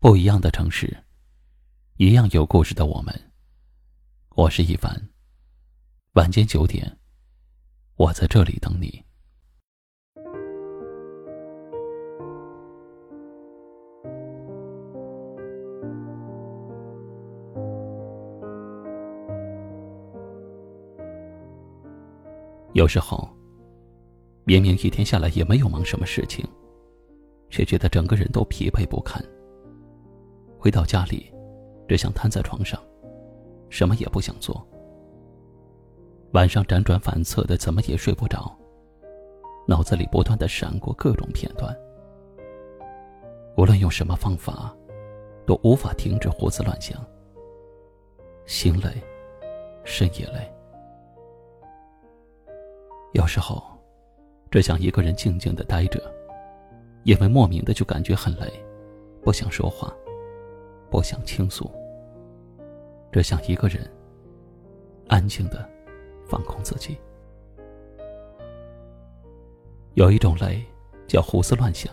不一样的城市，一样有故事的我们。我是一凡。晚间九点，我在这里等你。有时候，明明一天下来也没有忙什么事情，却觉得整个人都疲惫不堪。回到家里，只想瘫在床上，什么也不想做。晚上辗转反侧的，怎么也睡不着，脑子里不断的闪过各种片段。无论用什么方法，都无法停止胡思乱想。心累，身也累。有时候，只想一个人静静的待着，因为莫名的就感觉很累，不想说话。不想倾诉，只想一个人安静的放空自己。有一种累叫胡思乱想。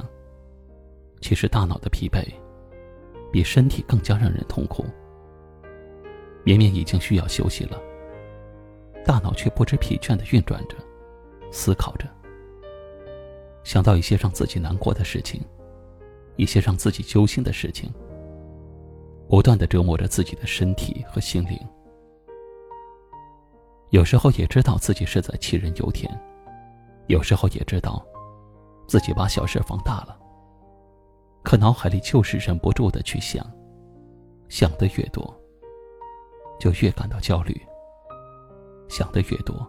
其实大脑的疲惫比身体更加让人痛苦。明明已经需要休息了，大脑却不知疲倦的运转着，思考着，想到一些让自己难过的事情，一些让自己揪心的事情。不断的折磨着自己的身体和心灵，有时候也知道自己是在杞人忧天，有时候也知道自己把小事放大了，可脑海里就是忍不住的去想，想的越多，就越感到焦虑，想的越多，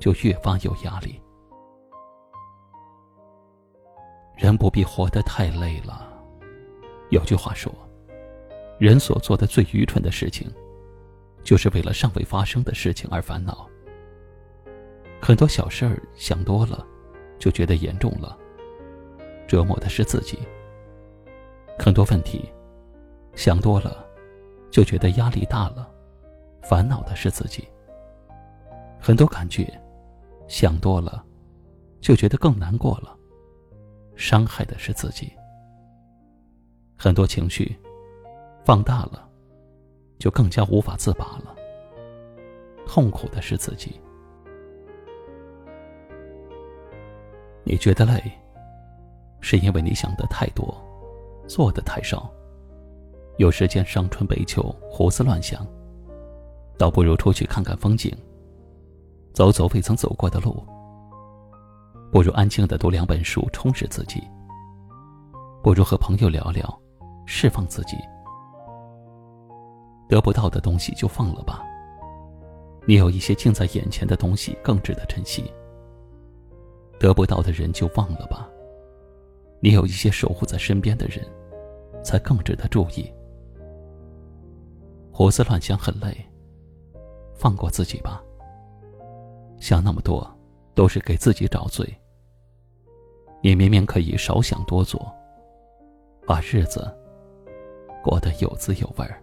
就越发有压力。人不必活得太累了，有句话说。人所做的最愚蠢的事情，就是为了尚未发生的事情而烦恼。很多小事儿想多了，就觉得严重了，折磨的是自己；很多问题想多了，就觉得压力大了，烦恼的是自己；很多感觉想多了，就觉得更难过了，伤害的是自己；很多情绪。放大了，就更加无法自拔了。痛苦的是自己。你觉得累，是因为你想的太多，做的太少。有时间伤春悲秋，胡思乱想，倒不如出去看看风景，走走未曾走过的路。不如安静的读两本书，充实自己。不如和朋友聊聊，释放自己。得不到的东西就放了吧。你有一些近在眼前的东西更值得珍惜。得不到的人就忘了吧。你有一些守护在身边的人，才更值得注意。胡思乱想很累，放过自己吧。想那么多，都是给自己找罪。你明明可以少想多做，把日子过得有滋有味儿。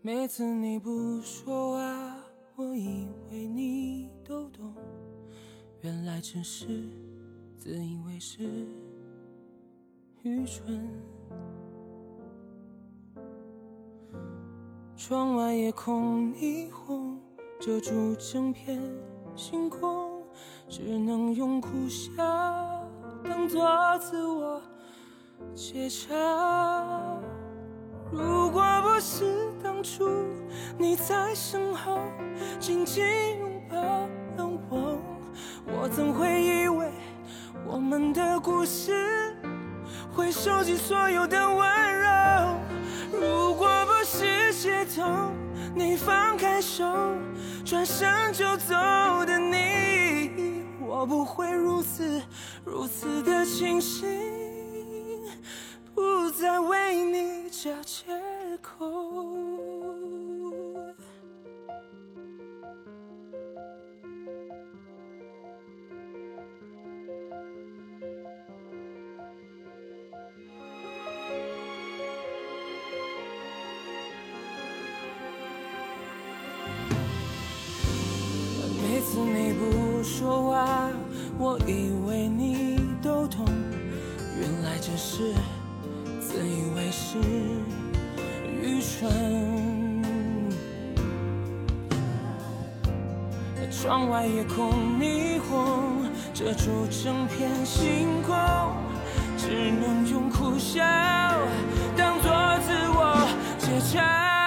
每次你不说话，我以为你都懂，原来只是自以为是，愚蠢。窗外夜空霓虹遮住整片星空，只能用苦笑当作自我解嘲。如果不是当初你在身后紧紧拥抱了我。我怎会以为我们的故事会收集所有的温柔？如果不是街头，你放开手，转身就走的你，我不会如此如此的清醒，再为你找借口。每次你不说话，我以为你都懂，原来这是自以为是，愚蠢。窗外夜空霓虹遮住整片星空，只能用苦笑当作自我解嘲。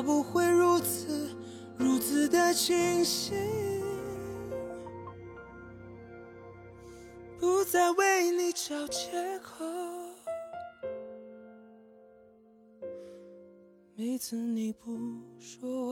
我不会如此如此的清醒，不再为你找借口。每次你不说